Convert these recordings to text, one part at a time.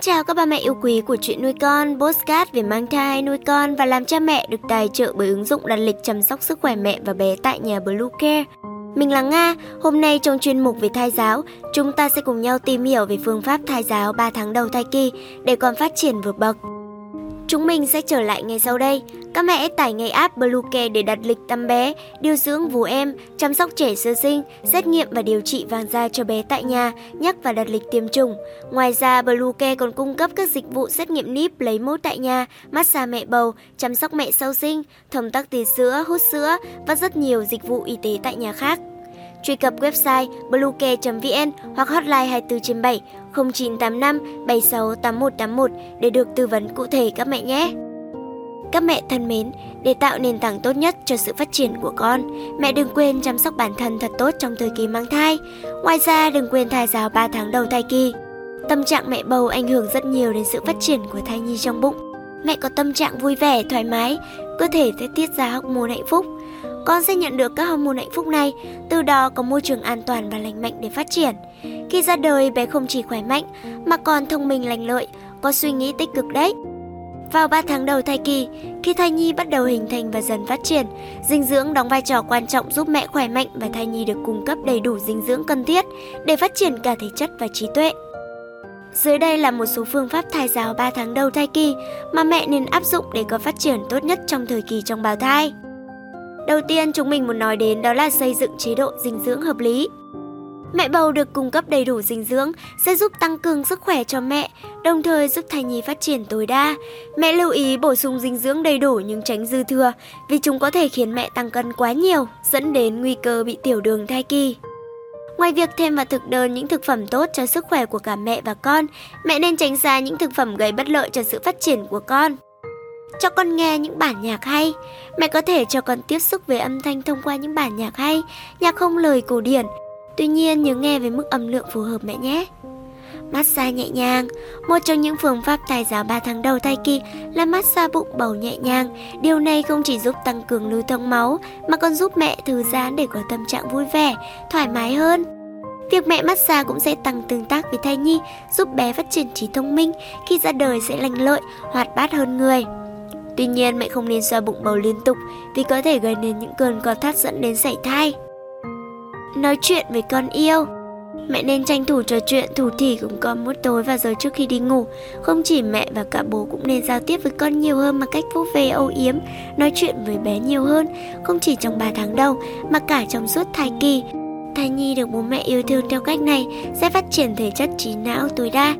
Xin chào các bà mẹ yêu quý của chuyện nuôi con, postcard về mang thai, nuôi con và làm cha mẹ được tài trợ bởi ứng dụng đặt lịch chăm sóc sức khỏe mẹ và bé tại nhà Blue Care. Mình là Nga, hôm nay trong chuyên mục về thai giáo, chúng ta sẽ cùng nhau tìm hiểu về phương pháp thai giáo 3 tháng đầu thai kỳ để con phát triển vượt bậc. Chúng mình sẽ trở lại ngay sau đây. Các mẹ tải ngay app Bluecare để đặt lịch tắm bé, điều dưỡng vú em, chăm sóc trẻ sơ sinh, xét nghiệm và điều trị vàng da cho bé tại nhà, nhắc và đặt lịch tiêm chủng. Ngoài ra, Bluecare còn cung cấp các dịch vụ xét nghiệm níp, lấy mẫu tại nhà, massage mẹ bầu, chăm sóc mẹ sau sinh, thông tắc tiền sữa, hút sữa và rất nhiều dịch vụ y tế tại nhà khác. Truy cập website bluecare.vn hoặc hotline 24 trên 7 0985 76 8181 để được tư vấn cụ thể các mẹ nhé. Các mẹ thân mến, để tạo nền tảng tốt nhất cho sự phát triển của con, mẹ đừng quên chăm sóc bản thân thật tốt trong thời kỳ mang thai. Ngoài ra, đừng quên thai giáo 3 tháng đầu thai kỳ. Tâm trạng mẹ bầu ảnh hưởng rất nhiều đến sự phát triển của thai nhi trong bụng. Mẹ có tâm trạng vui vẻ, thoải mái, cơ thể sẽ tiết ra hormone hạnh phúc. Con sẽ nhận được các hormone hạnh phúc này, từ đó có môi trường an toàn và lành mạnh để phát triển. Khi ra đời, bé không chỉ khỏe mạnh, mà còn thông minh lành lợi, có suy nghĩ tích cực đấy. Vào 3 tháng đầu thai kỳ, khi thai nhi bắt đầu hình thành và dần phát triển, dinh dưỡng đóng vai trò quan trọng giúp mẹ khỏe mạnh và thai nhi được cung cấp đầy đủ dinh dưỡng cần thiết để phát triển cả thể chất và trí tuệ. Dưới đây là một số phương pháp thai giáo 3 tháng đầu thai kỳ mà mẹ nên áp dụng để có phát triển tốt nhất trong thời kỳ trong bào thai. Đầu tiên chúng mình muốn nói đến đó là xây dựng chế độ dinh dưỡng hợp lý. Mẹ bầu được cung cấp đầy đủ dinh dưỡng sẽ giúp tăng cường sức khỏe cho mẹ, đồng thời giúp thai nhi phát triển tối đa. Mẹ lưu ý bổ sung dinh dưỡng đầy đủ nhưng tránh dư thừa vì chúng có thể khiến mẹ tăng cân quá nhiều, dẫn đến nguy cơ bị tiểu đường thai kỳ. Ngoài việc thêm vào thực đơn những thực phẩm tốt cho sức khỏe của cả mẹ và con, mẹ nên tránh xa những thực phẩm gây bất lợi cho sự phát triển của con. Cho con nghe những bản nhạc hay. Mẹ có thể cho con tiếp xúc với âm thanh thông qua những bản nhạc hay, nhạc không lời cổ điển. Tuy nhiên nhớ nghe với mức âm lượng phù hợp mẹ nhé. Massage nhẹ nhàng Một trong những phương pháp thai giáo 3 tháng đầu thai kỳ là massage bụng bầu nhẹ nhàng. Điều này không chỉ giúp tăng cường lưu thông máu mà còn giúp mẹ thư giãn để có tâm trạng vui vẻ, thoải mái hơn. Việc mẹ massage cũng sẽ tăng tương tác với thai nhi, giúp bé phát triển trí thông minh, khi ra đời sẽ lành lợi, hoạt bát hơn người. Tuy nhiên mẹ không nên xoa bụng bầu liên tục vì có thể gây nên những cơn co thắt dẫn đến sảy thai. Nói chuyện với con yêu Mẹ nên tranh thủ trò chuyện thủ thỉ cùng con mỗi tối và giờ trước khi đi ngủ. Không chỉ mẹ và cả bố cũng nên giao tiếp với con nhiều hơn bằng cách vô về âu yếm, nói chuyện với bé nhiều hơn, không chỉ trong 3 tháng đầu mà cả trong suốt thai kỳ. Thai nhi được bố mẹ yêu thương theo cách này sẽ phát triển thể chất trí não tối đa.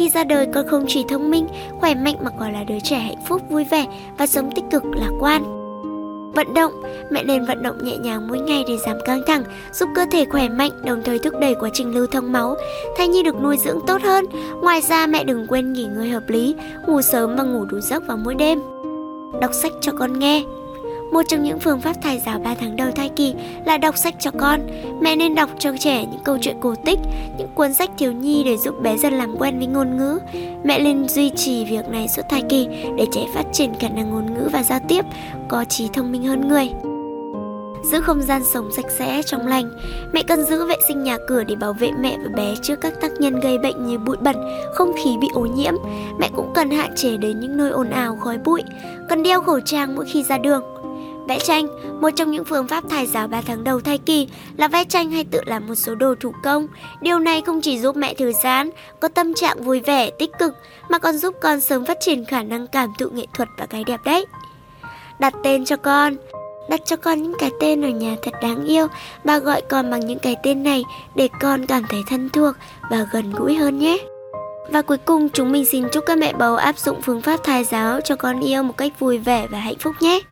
Khi ra đời con không chỉ thông minh, khỏe mạnh mà còn là đứa trẻ hạnh phúc, vui vẻ và sống tích cực, lạc quan. Vận động, mẹ nên vận động nhẹ nhàng mỗi ngày để giảm căng thẳng, giúp cơ thể khỏe mạnh, đồng thời thúc đẩy quá trình lưu thông máu. Thai nhi được nuôi dưỡng tốt hơn. Ngoài ra mẹ đừng quên nghỉ ngơi hợp lý, ngủ sớm và ngủ đủ giấc vào mỗi đêm. Đọc sách cho con nghe. Một trong những phương pháp thai giáo 3 tháng đầu thai kỳ là đọc sách cho con. Mẹ nên đọc cho trẻ những câu chuyện cổ tích, những cuốn sách thiếu nhi để giúp bé dần làm quen với ngôn ngữ. Mẹ nên duy trì việc này suốt thai kỳ để trẻ phát triển khả năng ngôn ngữ và giao tiếp, có trí thông minh hơn người giữ không gian sống sạch sẽ trong lành. Mẹ cần giữ vệ sinh nhà cửa để bảo vệ mẹ và bé trước các tác nhân gây bệnh như bụi bẩn, không khí bị ô nhiễm. Mẹ cũng cần hạn chế đến những nơi ồn ào khói bụi, cần đeo khẩu trang mỗi khi ra đường. Vẽ tranh, một trong những phương pháp thai giáo 3 tháng đầu thai kỳ là vẽ tranh hay tự làm một số đồ thủ công. Điều này không chỉ giúp mẹ thư giãn, có tâm trạng vui vẻ, tích cực, mà còn giúp con sớm phát triển khả năng cảm thụ nghệ thuật và cái đẹp đấy. Đặt tên cho con Đặt cho con những cái tên ở nhà thật đáng yêu Bà gọi con bằng những cái tên này để con cảm thấy thân thuộc và gần gũi hơn nhé. Và cuối cùng chúng mình xin chúc các mẹ bầu áp dụng phương pháp thai giáo cho con yêu một cách vui vẻ và hạnh phúc nhé.